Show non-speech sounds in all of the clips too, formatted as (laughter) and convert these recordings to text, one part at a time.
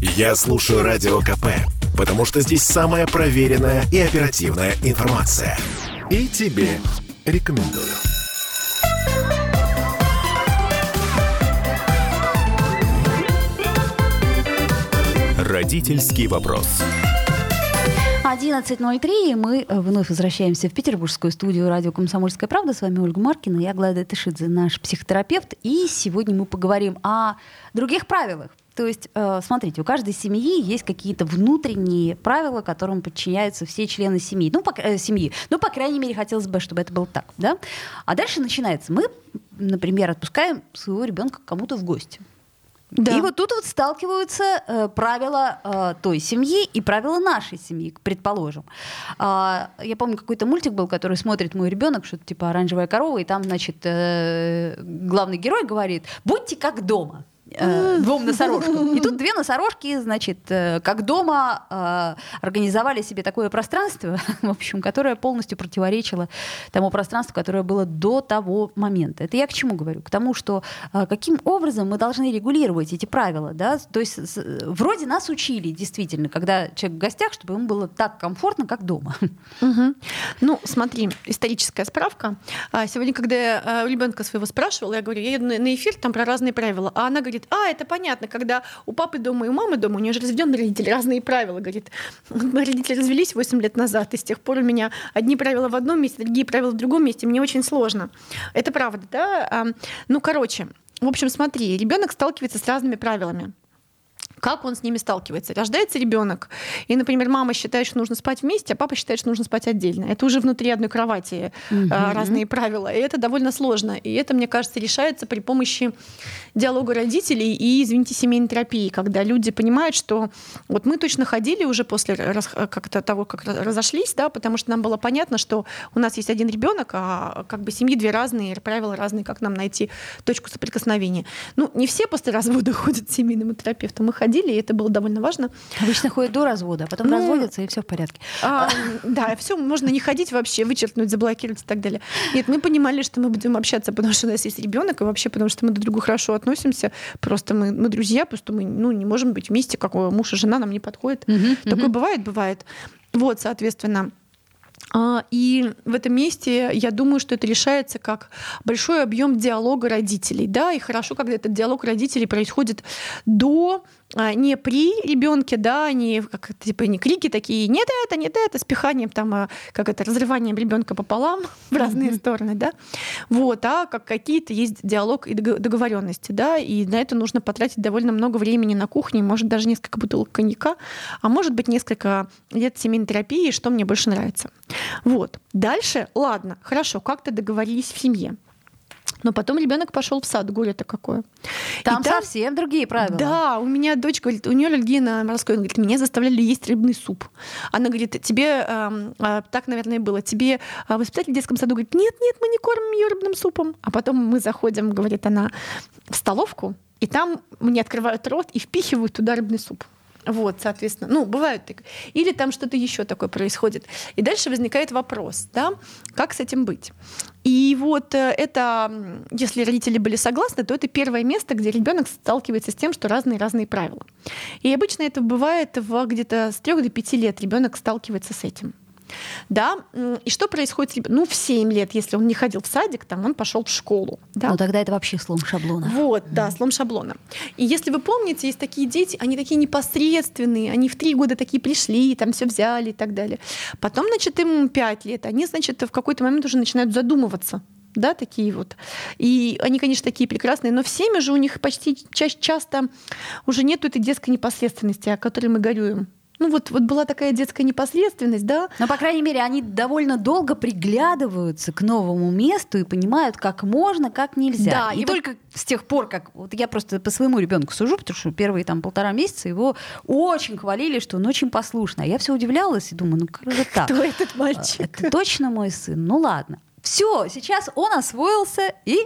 Я слушаю Радио КП, потому что здесь самая проверенная и оперативная информация. И тебе рекомендую. Родительский вопрос. 11.03, и мы э, вновь возвращаемся в петербургскую студию радио «Комсомольская правда». С вами Ольга Маркина, я Глада Тышидзе, наш психотерапевт. И сегодня мы поговорим о других правилах. То есть, э, смотрите, у каждой семьи есть какие-то внутренние правила, которым подчиняются все члены семьи. Ну, по, э, семьи. Ну, по крайней мере, хотелось бы, чтобы это было так. Да? А дальше начинается. Мы, например, отпускаем своего ребенка кому-то в гости. Да. И вот тут вот сталкиваются э, правила э, той семьи и правила нашей семьи, предположим. А, я помню, какой-то мультик был, который смотрит мой ребенок, что-то типа оранжевая корова, и там, значит, э, главный герой говорит: будьте как дома э, двум носорожкам. И тут (laughs) две носорожки, значит, э, как дома э, организовали себе такое пространство, (laughs) в общем, которое полностью противоречило тому пространству, которое было до того момента. Это я к чему говорю? К тому, что э, каким образом мы должны регулировать эти правила, да? То есть с- вроде нас учили действительно, когда человек в гостях, чтобы ему было так комфортно, как дома. (laughs) Мгм. Ну, смотри, историческая справка. А, Сегодня, когда я у ребенка своего спрашивала, я говорю, я еду на эфир, там про разные правила. А она говорит, а, это понятно, когда у папы дома и у мамы дома, у нее же разведенные родители, разные правила. Говорит, мои родители развелись 8 лет назад, и с тех пор у меня одни правила в одном месте, другие правила в другом месте. Мне очень сложно. Это правда, да? Ну, короче, в общем, смотри, ребенок сталкивается с разными правилами. Как он с ними сталкивается? Рождается ребенок, и, например, мама считает, что нужно спать вместе, а папа считает, что нужно спать отдельно. Это уже внутри одной кровати а, разные правила, и это довольно сложно. И это, мне кажется, решается при помощи диалога родителей и, извините, семейной терапии, когда люди понимают, что вот мы точно ходили уже после рас- как-то того, как раз- разошлись, да, потому что нам было понятно, что у нас есть один ребенок, а как бы семьи две разные, правила разные, как нам найти точку соприкосновения. Ну, не все после развода (laughs) ходят к семейному терапевту. Мы ходили, и это было довольно важно. Обычно ходят до развода, а потом Ну, разводятся, и все в порядке. А, да, все, можно не ходить вообще, вычеркнуть, заблокировать и так далее. Нет, мы понимали, что мы будем общаться, потому что у нас есть ребенок, и вообще потому что мы друг другу хорошо относимся. Просто мы, мы друзья, просто мы ну, не можем быть вместе, как муж и жена нам не подходит. Такое бывает, бывает. Вот, соответственно. А, И в этом месте я думаю, что это решается как большой объем диалога родителей. Да, и хорошо, когда этот диалог родителей происходит до, не при ребенке, да, не как типа не крики такие, нет это, нет это, с пиханием там, а, как это, разрыванием ребенка пополам (laughs) в разные стороны, да. Вот, а как какие-то есть диалог и договоренности, да, и на это нужно потратить довольно много времени на кухне, может даже несколько бутылок коньяка, а может быть несколько лет семейной терапии, что мне больше нравится. Вот. Дальше, ладно, хорошо, как-то договорились в семье. Но потом ребенок пошел в сад, горе-то какое. Там, И там- совсем другие правила. Да, у меня дочь говорит, у нее аллергия на морской. Она говорит, меня заставляли есть рыбный суп. Она говорит, тебе эм, а, так, наверное, и было. Тебе а, воспитатель в детском саду говорит, нет, нет, мы не кормим ее рыбным супом. А потом мы заходим, говорит она, в столовку, и там мне открывают рот и впихивают туда рыбный суп. Вот, соответственно, ну, бывают так. Или там что-то еще такое происходит. И дальше возникает вопрос, да, как с этим быть? И вот э, это, если родители были согласны, то это первое место, где ребенок сталкивается с тем, что разные-разные правила. И обычно это бывает в где-то с 3 до 5 лет ребенок сталкивается с этим. Да, и что происходит? с Ну, в 7 лет, если он не ходил в садик, там он пошел в школу. Да? Ну тогда это вообще слом шаблона. Вот, да, слом шаблона. И если вы помните, есть такие дети, они такие непосредственные, они в три года такие пришли, там все взяли и так далее. Потом, значит, им пять лет, они, значит, в какой-то момент уже начинают задумываться. Да, такие вот. И они, конечно, такие прекрасные, но в семье же у них почти ча- часто уже нет этой детской непосредственности, о которой мы горюем. Ну вот, вот была такая детская непосредственность, да, Но, по крайней мере, они довольно долго приглядываются к новому месту и понимают, как можно, как нельзя. Да, и, и вот- только с тех пор, как... Вот я просто по своему ребенку сужу, потому что первые там полтора месяца его очень хвалили, что он очень послушный. А я все удивлялась и думаю, ну как же (laughs) так? кто этот А, мальчик? Это точно мой сын? Ну ладно. Все, сейчас он освоился и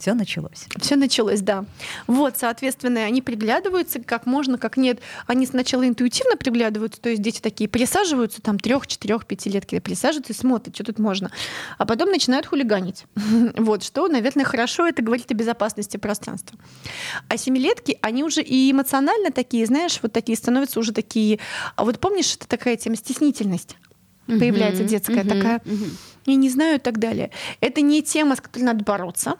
Все началось. Все началось, да. Вот, соответственно, они приглядываются, как можно, как нет. Они сначала интуитивно приглядываются, то есть дети такие присаживаются, там, трех, четырех, пятилетки присаживаются и смотрят, что тут можно. А потом начинают хулиганить. (laughs) Вот, что, наверное, хорошо, это говорит о безопасности пространства. А семилетки, они уже и эмоционально такие, знаешь, вот такие становятся уже такие... А вот помнишь, это такая тема стеснительность? Появляется детская такая. Я не знаю и так далее. Это не тема, с которой надо бороться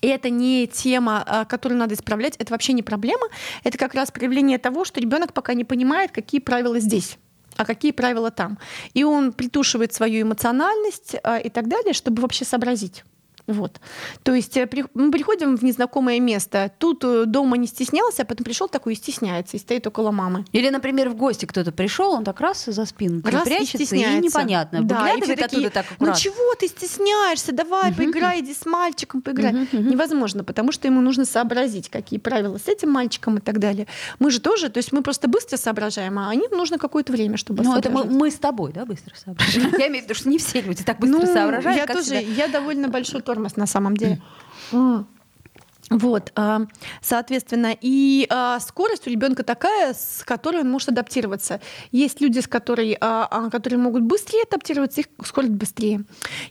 и это не тема, а, которую надо исправлять, это вообще не проблема. Это как раз проявление того, что ребенок пока не понимает, какие правила здесь а какие правила там. И он притушивает свою эмоциональность а, и так далее, чтобы вообще сообразить. Вот. То есть э, мы приходим в незнакомое место, тут э, дома не стеснялся, а потом пришел такой и стесняется, и стоит около мамы. Или, например, в гости кто-то пришел, он так раз за спину раз прячется, и, стесняется. и непонятно. Да, и такие, так аккуратно. Ну чего ты стесняешься? Давай, угу. поиграй, иди с мальчиком, поиграй. Угу, угу. Невозможно, потому что ему нужно сообразить, какие правила с этим мальчиком и так далее. Мы же тоже, то есть мы просто быстро соображаем, а они нужно какое-то время, чтобы Ну, это мы, мы с тобой, да, быстро соображаем? (laughs) Я имею в виду, что не все люди так быстро ну, соображают. Я тоже, я довольно большой тормоз на самом деле. Вот, а, соответственно, и а, скорость у ребенка такая, с которой он может адаптироваться. Есть люди, с которой, а, которые могут быстрее адаптироваться, их скорость быстрее.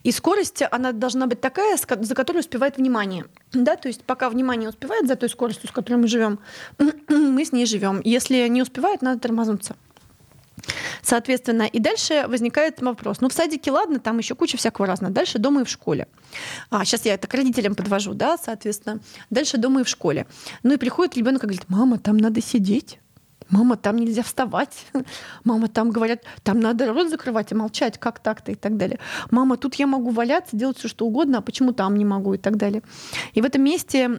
И скорость, она должна быть такая, за которой успевает внимание. Да, то есть пока внимание успевает за той скоростью, с которой мы живем, (clears throat) мы с ней живем. Если не успевает, надо тормознуться. Соответственно, и дальше возникает вопрос. Ну, в садике, ладно, там еще куча всякого разного. Дальше дома и в школе. А, сейчас я это к родителям подвожу, да, соответственно. Дальше дома и в школе. Ну и приходит ребенок и говорит, мама, там надо сидеть мама, там нельзя вставать, (laughs) мама, там говорят, там надо рот закрывать и молчать, как так-то и так далее. Мама, тут я могу валяться, делать все что угодно, а почему там не могу и так далее. И в этом месте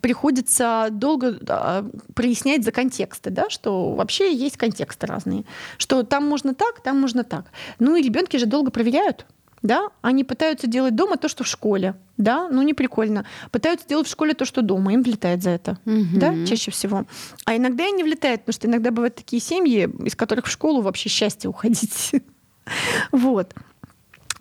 приходится долго а, прояснять за контексты, да, что вообще есть контексты разные, что там можно так, там можно так. Ну и ребенки же долго проверяют, да, они пытаются делать дома то, что в школе, да, ну не прикольно. Пытаются делать в школе то, что дома, им влетает за это, угу. да, чаще всего. А иногда и не влетает, потому что иногда бывают такие семьи, из которых в школу вообще счастье уходить. (laughs) Вот.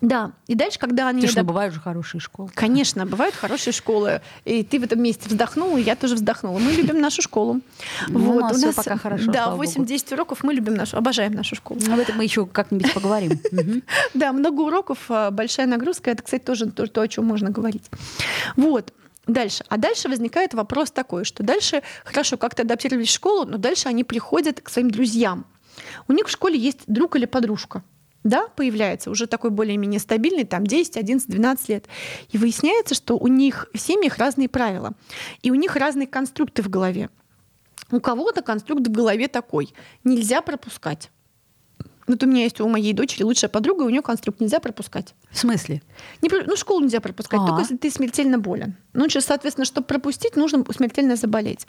Да, и дальше, когда они... Ты что, бывают же хорошие школы. Конечно, бывают хорошие школы. И ты в этом месте вздохнула, и я тоже вздохнула. Мы любим нашу школу. Ну, вот. У нас, у нас пока хорошо, Да, 8-10 уроков мы любим нашу, обожаем нашу школу. Об этом мы еще как-нибудь поговорим. (laughs) Да, много уроков, а, большая нагрузка. Это, кстати, тоже то, о чем можно говорить. Вот. Дальше. А дальше возникает вопрос такой, что дальше, хорошо, как-то адаптировались в школу, но дальше они приходят к своим друзьям. У них в школе есть друг или подружка да, появляется, уже такой более-менее стабильный, там 10, 11, 12 лет. И выясняется, что у них в семьях разные правила. И у них разные конструкты в голове. У кого-то конструкт в голове такой. Нельзя пропускать. Вот у меня есть у моей дочери лучшая подруга, у нее конструкт нельзя пропускать. В смысле? Не, ну, школу нельзя пропускать, А-а-а. только если ты смертельно болен. Ну, соответственно, чтобы пропустить, нужно смертельно заболеть.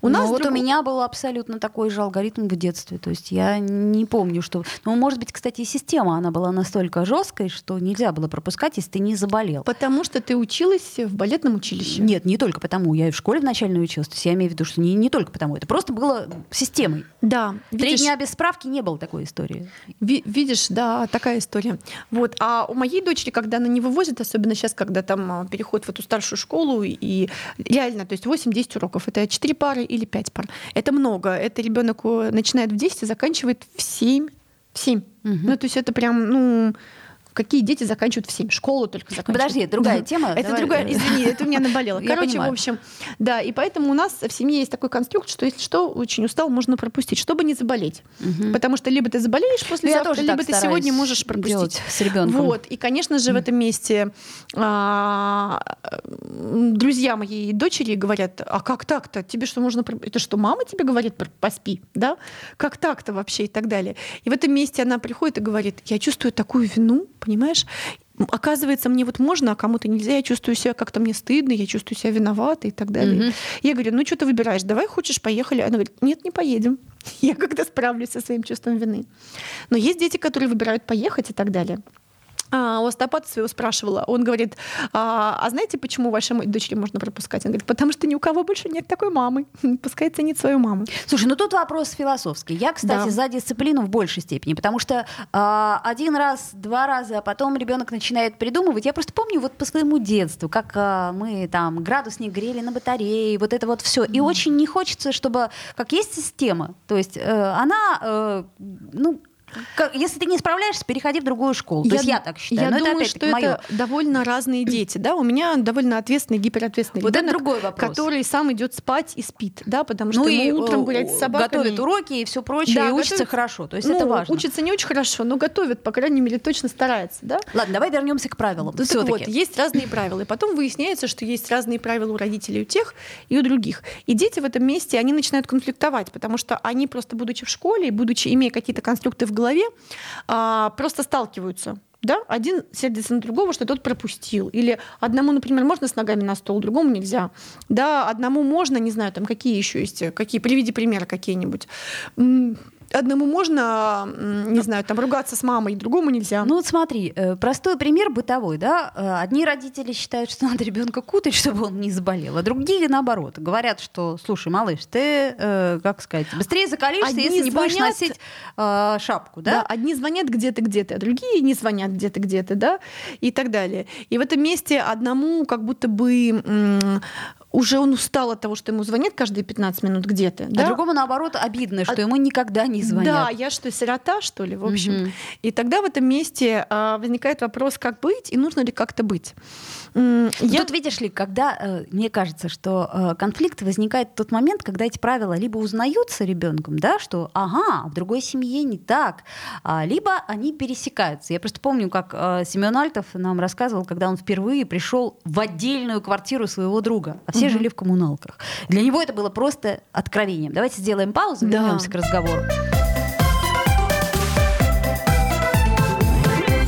У ну, нас вот друг... у меня был абсолютно такой же алгоритм в детстве. То есть я не помню, что... Ну, может быть, кстати, и система, она была настолько жесткой, что нельзя было пропускать, если ты не заболел. Потому что ты училась в балетном училище? Нет, не только потому. Я и в школе в начальной училась. То есть я имею в виду, что не, не только потому. Это просто было системой. Да. Видишь... Три дня без справки не было такой истории. Ви- видишь, да, такая история. Вот. А у моей дочери, когда она не вывозит, особенно сейчас, когда там а, переход в эту старшую школу, и реально, то есть 8-10 уроков, это 4 пары или 5 пар. Это много. Это ребенок начинает в 10 и заканчивает в 7. В 7. Угу. Ну, то есть это прям, ну, какие дети заканчивают в 7, школу только заканчивают. Подожди, другая тема. Это Давай. другая, извини, (laughs) это у меня наболело. Короче, в общем, да, и поэтому у нас в семье есть такой конструкт, что если что, очень устал, можно пропустить, чтобы не заболеть. Угу. Потому что либо ты заболеешь после ну, завтра, либо ты сегодня можешь пропустить. С ребенком. Вот, и, конечно же, в этом месте а, друзья моей дочери говорят, а как так-то? Тебе что, можно... Это что, мама тебе говорит, поспи, да? Как так-то вообще и так далее. И в этом месте она приходит и говорит, я чувствую такую вину, понимаешь? Оказывается, мне вот можно, а кому-то нельзя, я чувствую себя как-то мне стыдно, я чувствую себя виноватой и так далее. Угу. Я говорю, ну что ты выбираешь, давай хочешь, поехали. Она говорит, нет, не поедем. (laughs) Я когда справлюсь со своим чувством вины. Но есть дети, которые выбирают поехать и так далее. А, у остеопата своего спрашивала. Он говорит, а, а знаете, почему вашей дочери можно пропускать? Он говорит, потому что ни у кого больше нет такой мамы. (laughs) Пускай ценит свою маму. Слушай, ну тут вопрос философский. Я, кстати, Да. за дисциплину в большей степени, потому что а, один раз, два раза, а потом ребенок начинает придумывать. Я просто помню вот по своему детству, как а, мы там градусник грели на батарее, вот это вот все. И очень не хочется, чтобы, как есть система, то есть э, она, э, ну, как- если ты не справляешься, переходи в другую школу. То есть я так считаю. Я Но думаю, это что это довольно разные дети. Да? У меня довольно ответственный, гиперответственный Вот ребенок, другой вопрос. который сам идет спать и спит, да, потому что Ну и ему утром э, гулять с собаками. готовит уроки и все прочее, Да, и учится готовит- хорошо. То есть Ну, это важно. Учится не очень хорошо, но готовит, по крайней мере, точно старается, да? Ладно, давай вернемся к правилам. Ну, так вот, есть разные правила. И потом выясняется, что есть разные правила у родителей, у тех и у других. И дети в этом месте, они начинают конфликтовать, потому что они просто, будучи в школе, и будучи, имея какие-то конструкты в голове, а, просто сталкиваются. Да? Один сердится на другого, что тот пропустил. Или одному, например, можно с ногами на стол, другому нельзя. Да, одному можно, не знаю, там какие еще есть, какие, приведи примеры какие-нибудь. Одному можно, не знаю, там ругаться с мамой, другому нельзя. Ну вот смотри, э, простой пример бытовой, да. Э, Одни родители считают, что (laughs) надо ребенка кутать, чтобы он не заболел, а другие наоборот говорят, что, слушай, малыш, ты, э, как сказать, быстрее закалишься, Одни если не будешь носить э, шапку, Да? да? одни звонят где-то, где-то, а другие не звонят где-то, где-то, да, и так далее. И в этом месте одному как будто бы уже он устал от того, что ему звонят каждые 15 минут где-то, А да? другому наоборот обидно, что А- ему никогда не звонят. Да, я что, сирота, что ли, в общем. Мгм. И тогда в этом месте а, возникает вопрос, как быть и нужно ли как-то быть. М, Я... Тут видишь ли, когда э, мне кажется, что э, конфликт возникает в тот момент, когда эти правила либо узнаются ребенком, да, что ага, в другой семье не так, а, либо они пересекаются. Я просто помню, как э, Семен Альтов нам рассказывал, когда он впервые пришел в отдельную квартиру своего друга, а все жили в коммуналках. Для него это было просто откровением. Давайте сделаем паузу и Да. вернемся к разговору.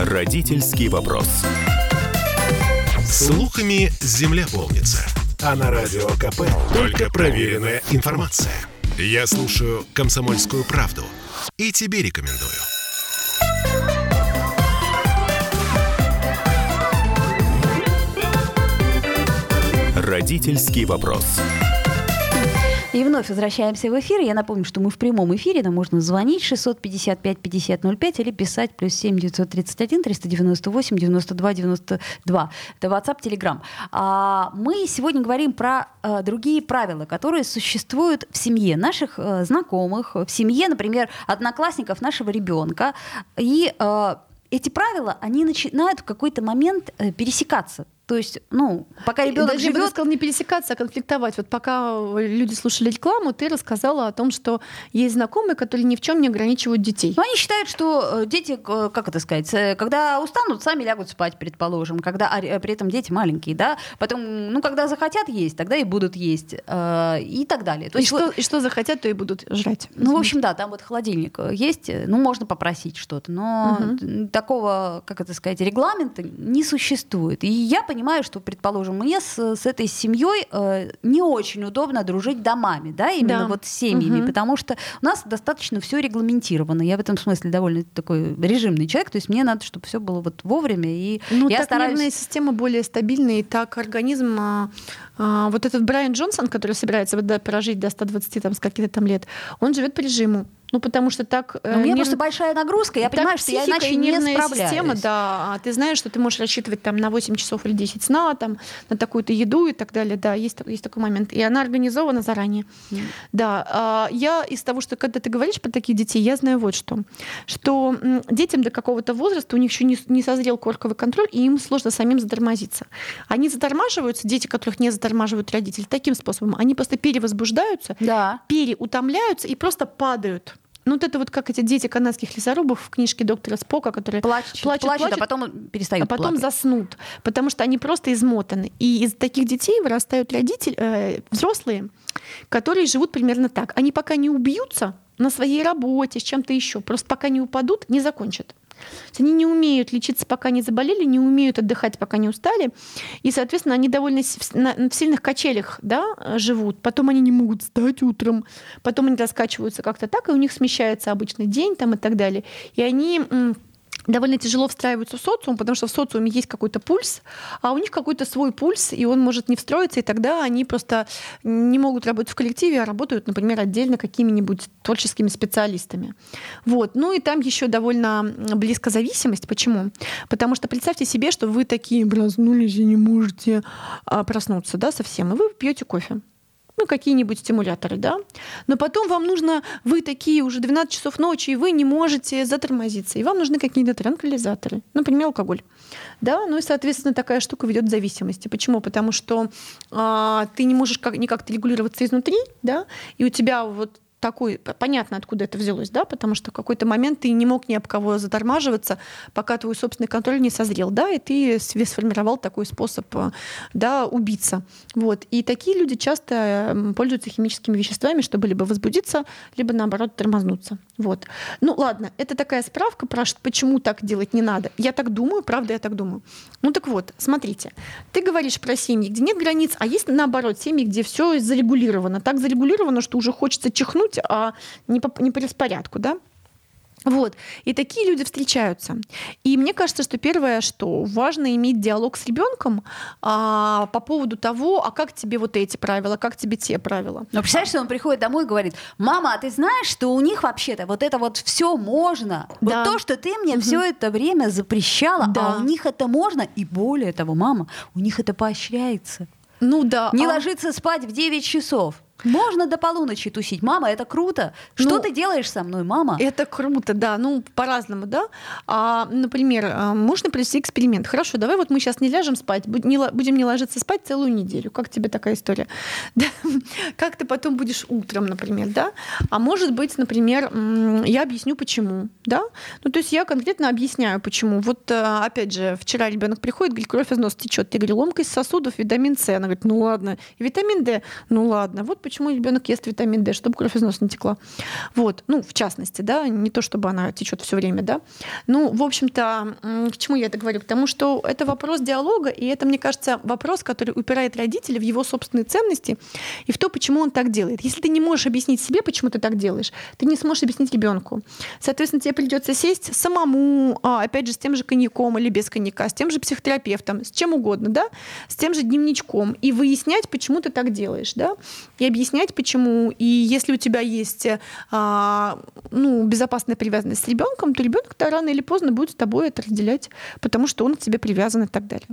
Родительский вопрос. Слухами земля полнится. А на радио КП только проверенная информация. Я слушаю «Комсомольскую правду» и тебе рекомендую. Родительский вопрос. И вновь возвращаемся в эфир. Я напомню, что мы в прямом эфире. Нам можно звонить 655-5005 или писать плюс 7 931 398 92 92. Это WhatsApp, Telegram. А, мы сегодня говорим про а, другие правила, которые существуют в семье наших а, знакомых, в семье, например, одноклассников нашего ребенка. И а, эти правила, они начинают в какой-то момент пересекаться. То есть, ну, пока ребенок Даже живет, сказала, не пересекаться, а конфликтовать. Вот пока люди слушали рекламу, ты рассказала о том, что есть знакомые, которые ни в чем не ограничивают детей. Ну, они считают, что э, дети, э, как это сказать, э, когда устанут, сами лягут спать, предположим, когда а, э, при этом дети маленькие, да, потом, ну, когда захотят есть, тогда и будут есть, э, и так далее. То и, есть, что, вот, и что захотят, то и будут жрать. ну, в общем, да, там вот холодильник э, есть, э, ну, можно попросить что-то, но т- такого, как это сказать, регламента не существует. И я понимаю, что, предположим, мне с, с этой семьей э, не очень удобно дружить домами, да, именно Да. вот с семьями, Мгм. потому что у нас достаточно все регламентировано. Я в этом смысле довольно такой режимный человек, то есть мне надо, чтобы все было вот вовремя, и Ну, я так стараюсь... нервная система более стабильная, и так организм... а, а, вот этот Брайан Джонсон, который собирается да, прожить до 120 там, с каких-то там лет, он живет по режиму. Ну, потому что так... Но у меня нерв- просто большая нагрузка, я так понимаю, что я иначе и не нервная справляюсь. система, да. А Ты знаешь, что ты можешь рассчитывать там на 8 часов или 10 сна, там, на такую-то еду и так далее. Да, есть, есть такой момент. И она организована заранее. Мгм. Да. а, Я из того, что когда ты говоришь про таких детей, я знаю вот что. Что детям до какого-то возраста у них еще не, не созрел корковый контроль, и им сложно самим затормозиться. Они затормаживаются, дети, которых не затормаживают родители, таким способом. Они просто перевозбуждаются, Да. переутомляются и просто падают. Ну, вот это вот как эти дети канадских лесорубов в книжке доктора Спока, которые Плачут, плачут, плачут, плачут, а потом перестают а потом плакать. заснут, потому что они просто измотаны. И из таких детей вырастают родители, э, взрослые, которые живут примерно так. Они пока не убьются на своей работе, с чем-то еще, просто пока не упадут, не закончат. Они не умеют лечиться, пока не заболели, не умеют отдыхать, пока не устали. И, соответственно, они довольно в- сильных качелях да, живут. Потом они не могут встать утром. Потом они раскачиваются как-то так, и у них смещается обычный день там, и так далее. И они довольно тяжело встраиваются в социум, потому что в социуме есть какой-то пульс, а у них какой-то свой пульс, и он может не встроиться, и тогда они просто не могут работать в коллективе, а работают, например, отдельно какими-нибудь творческими специалистами. Вот. Ну и там еще довольно близко зависимость. Почему? Потому что представьте себе, что вы такие проснулись и не можете а, проснуться да, совсем, и вы пьете кофе ну, какие-нибудь стимуляторы, да. Но потом вам нужно, вы такие уже 12 часов ночи, и вы не можете затормозиться, и вам нужны какие-то транквилизаторы, например, алкоголь. Да, ну и, соответственно, такая штука ведет к зависимости. Почему? Потому что а, ты не можешь как, никак-то регулироваться изнутри, да, и у тебя вот такой, понятно, откуда это взялось, да, потому что в какой-то момент ты не мог ни об кого затормаживаться, пока твой собственный контроль не созрел, да, и ты себе сформировал такой способ, э, да, убиться. Вот. И такие люди часто пользуются химическими веществами, чтобы либо возбудиться, либо, наоборот, тормознуться. Вот. Ну, ладно, это такая справка про почему так делать не надо. Я так думаю, правда, я так думаю. Ну, так вот, смотрите, ты говоришь про семьи, где нет границ, а есть, наоборот, семьи, где все зарегулировано. Так зарегулировано, что уже хочется чихнуть, а не по, не по распорядку, да? Вот. И такие люди встречаются. И мне кажется, что первое, что важно иметь диалог с ребенком а, по поводу того, а как тебе вот эти правила, как тебе те правила. Но представляешь, что он приходит домой и говорит, мама, а ты знаешь, что у них вообще-то вот это вот все можно. Да. Вот то, что ты мне угу. все это время запрещала, да. а у них это можно. И более того, мама, у них это поощряется. Ну да. Не а... ложиться спать в 9 часов. Можно до полуночи тусить. Мама, это круто. Что ну, ты делаешь со мной, мама? Это круто, да. Ну, по-разному, да. А, например, а, можно провести эксперимент. Хорошо, давай вот мы сейчас не ляжем спать, будем не ложиться спать целую неделю. Как тебе такая история? (laughs) Да? Как ты потом будешь утром, например, да? А может быть, например, я объясню, почему, да? Ну, то есть я конкретно объясняю, почему. Вот, а, опять же, вчера ребенок приходит, говорит, кровь из носа течет. Я говорю, ломкость сосудов, витамин С. Она говорит, ну ладно. И витамин D, ну ладно. Вот почему ребенок ест витамин D, чтобы кровь из носа не текла. Вот, ну, в частности, да, не то, чтобы она течет все время, да. Ну, в общем-то, к чему я это говорю? Потому что это вопрос диалога, и это, мне кажется, вопрос, который упирает родителя в его собственные ценности и в то, почему он так делает. Если ты не можешь объяснить себе, почему ты так делаешь, ты не сможешь объяснить ребенку. Соответственно, тебе придется сесть самому, а, опять же, с тем же коньяком или без коньяка, с тем же психотерапевтом, с чем угодно, да, с тем же дневничком, и выяснять, почему ты так делаешь, да, и объяснять, почему. И если у тебя есть а, ну, безопасная привязанность с ребенком, то ребенок-то рано или поздно будет с тобой это разделять, потому что он к тебе привязан и так далее.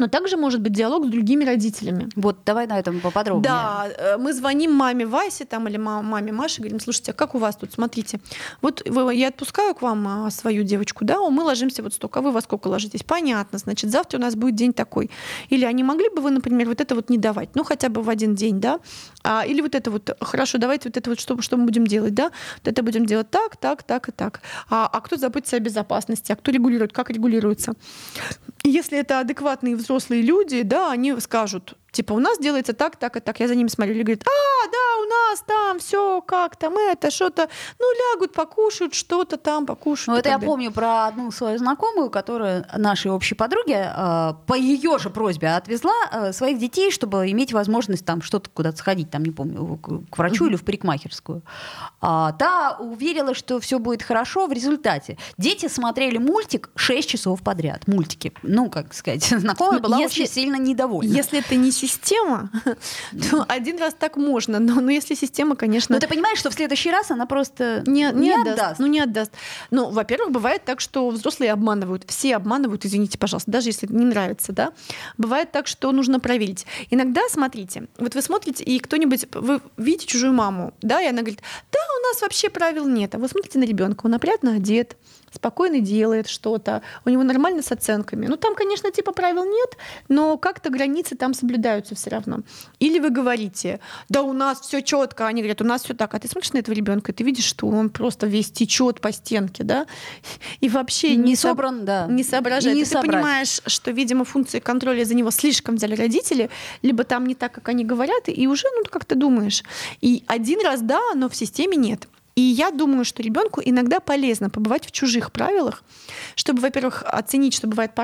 Но также может быть диалог с другими родителями. Вот, давай на этом поподробнее. Да, э, мы звоним маме Васе там, или маме Маше, говорим, слушайте, а как у вас тут, смотрите, вот я отпускаю к вам а, свою девочку, да, мы ложимся вот столько, а вы во сколько ложитесь? Понятно, значит, завтра у нас будет день такой. Или а не могли бы вы, например, вот это вот не давать, ну хотя бы в один день, да? А, или вот это вот, хорошо, давайте вот это вот, что, что мы будем делать, да? Вот это будем делать так, так, так и так. А, а кто заботится о безопасности, а кто регулирует, как регулируется? Если это адекватные взрослые люди, да, они скажут, Типа, у нас делается так, так и так. Я за ними смотрю, и говорит, а, да, у нас там все как там это, что-то, ну, лягут, покушают, что-то там покушают. Ну, это я помню про одну свою знакомую, которая нашей общей подруге э, по ее же просьбе отвезла э, своих детей, чтобы иметь возможность там что-то куда-то сходить, там, не помню, к, к врачу mm-hmm. или в парикмахерскую. А, та уверила, что все будет хорошо. В результате дети смотрели мультик 6 часов подряд. Мультики. Ну, как сказать, (laughs) знакомая ну, была если, очень сильно недовольна. Если это не система, (laughs) то один раз так можно. Но, но если система, конечно... Но ты понимаешь, что в следующий раз она просто не, не, не отдаст. отдаст. Ну, не отдаст. Ну, во-первых, бывает так, что взрослые обманывают. Все обманывают, извините, пожалуйста, даже если не нравится, да. Бывает так, что нужно проверить. Иногда, смотрите, вот вы смотрите, и кто-нибудь, вы видите чужую маму, да, и она говорит, да, у нас вообще правил нет. А вы смотрите на ребенка, он опрятно одет, спокойно делает что-то, у него нормально с оценками. Ну, там, конечно, типа правил нет, но как-то границы там соблюдаются все равно. Или вы говорите, да у нас все четко, они говорят, у нас все так, а ты смотришь на этого ребенка, ты видишь, что он просто весь течет по стенке, да, и вообще не, не собран, да, не соображает. Не и ты понимаешь, что, видимо, функции контроля за него слишком взяли родители, либо там не так, как они говорят, и уже, ну, как ты думаешь. И один раз да, но в системе нет. И я думаю, что ребенку иногда полезно побывать в чужих правилах, чтобы, во-первых, оценить, что бывает по